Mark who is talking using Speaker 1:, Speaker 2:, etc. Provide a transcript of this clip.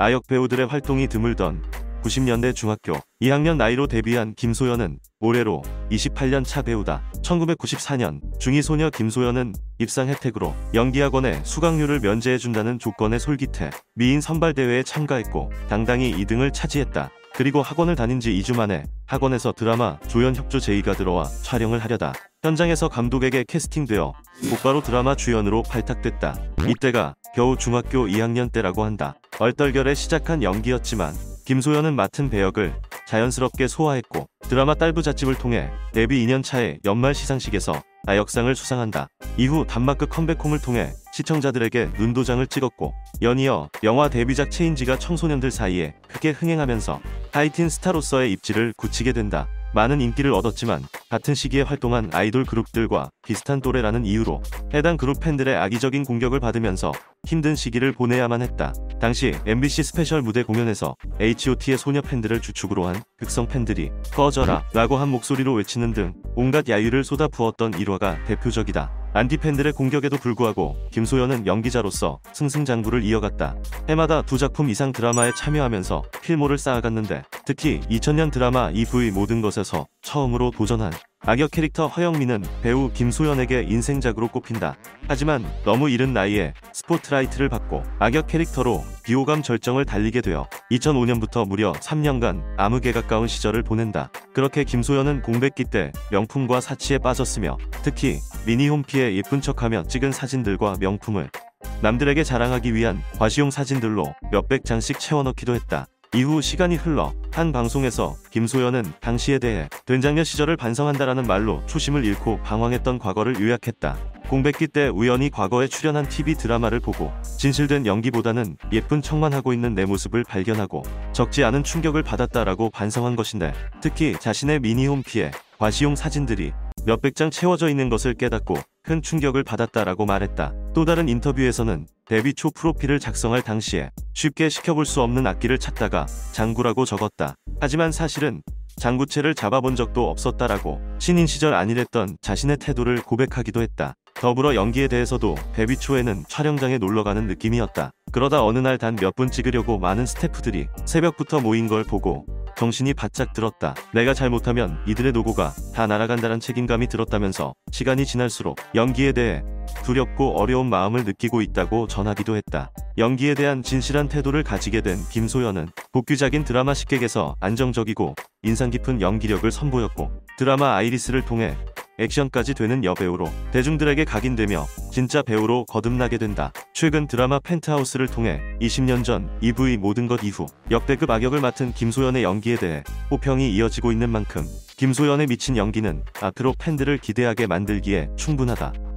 Speaker 1: 아역 배우들의 활동이 드물던 90년대 중학교 2학년 나이로 데뷔한 김소연은 올해로 28년 차 배우다. 1994년 중2 소녀 김소연은 입상 혜택으로 연기학원에 수강료를 면제해준다는 조건에 솔깃해 미인 선발대회에 참가했고 당당히 2등을 차지했다. 그리고 학원을 다닌 지 2주 만에 학원에서 드라마 조연 협조 제의가 들어와 촬영을 하려다 현장에서 감독에게 캐스팅되어 곧바로 드라마 주연으로 발탁됐다. 이때가 겨우 중학교 2학년 때라고 한다. 얼떨결에 시작한 연기였지만 김소연은 맡은 배역을 자연스럽게 소화했고 드라마 딸부 잣집을 통해 데뷔 2년 차의 연말 시상식에서 나역상을 수상한다. 이후 단막극 컴백홈을 통해 시청자들에게 눈도장을 찍었고 연이어 영화 데뷔작 체인지가 청소년들 사이에 크게 흥행하면서 하이틴 스타로서의 입지를 굳히게 된다. 많은 인기를 얻었지만 같은 시기에 활동한 아이돌 그룹들과 비슷한 또래라는 이유로 해당 그룹 팬들의 악의적인 공격을 받으면서 힘든 시기를 보내야만 했다. 당시 MBC 스페셜 무대 공연에서 H.O.T의 소녀 팬들을 주축으로 한 극성 팬들이 꺼져라 라고 한 목소리로 외치는 등 온갖 야유를 쏟아부었던 일화가 대표적이다. 안티 팬들의 공격에도 불구하고 김소연은 연기자로서 승승장구를 이어갔다. 해마다 두 작품 이상 드라마에 참여하면서 필모를 쌓아갔는데 특히 2000년 드라마 이브의 모든 것에서 처음으로 도전한 악역 캐릭터 허영민은 배우 김소연에게 인생작으로 꼽힌다. 하지만 너무 이른 나이에 스포트라이트를 받고 악역 캐릭터로 비호감 절정을 달리게 되어 2005년부터 무려 3년간 암흑에 가까운 시절을 보낸다. 그렇게 김소연은 공백기 때 명품과 사치에 빠졌으며 특히 미니홈피에 예쁜 척하며 찍은 사진들과 명품을 남들에게 자랑하기 위한 과시용 사진들로 몇백 장씩 채워넣기도 했다. 이후 시간이 흘러 한 방송에서 김소연은 당시에 대해 된장녀 시절을 반성한다라는 말로 초심을 잃고 방황했던 과거를 요약했다. 공백기 때 우연히 과거에 출연한 TV 드라마를 보고 진실된 연기보다는 예쁜 척만 하고 있는 내 모습을 발견하고 적지 않은 충격을 받았다라고 반성한 것인데 특히 자신의 미니홈 피에 과시용 사진들이 몇백 장 채워져 있는 것을 깨닫고 큰 충격을 받았다라고 말했다. 또 다른 인터뷰에서는 데뷔 초 프로필을 작성할 당시에 쉽게 시켜볼 수 없는 악기를 찾다가 장구라고 적었다. 하지만 사실은 장구채를 잡아본 적도 없었다라고 신인 시절 아니랬던 자신의 태도를 고백하기도 했다. 더불어 연기에 대해서도 데뷔 초에는 촬영장에 놀러가는 느낌이었다. 그러다 어느 날 단 몇 분 찍으려고 많은 스태프들이 새벽부터 모인 걸 보고 정신이 바짝 들었다. 내가 잘못하면 이들의 노고가 다 날아간다는 책임감이 들었다면서 시간이 지날수록 연기에 대해 두렵고 어려운 마음을 느끼고 있다고 전하기도 했다. 연기에 대한 진실한 태도를 가지게 된 김소연은 복귀작인 드라마 식객에서 안정적이고 인상 깊은 연기력을 선보였고 드라마 아이리스를 통해 액션까지 되는 여배우로 대중들에게 각인되며 진짜 배우로 거듭나게 된다. 최근 드라마 펜트하우스를 통해 20년 전 EV 모든 것 이후 역대급 악역을 맡은 김소연의 연기에 대해 호평이 이어지고 있는 만큼 김소연의 미친 연기는 앞으로 팬들을 기대하게 만들기에 충분하다.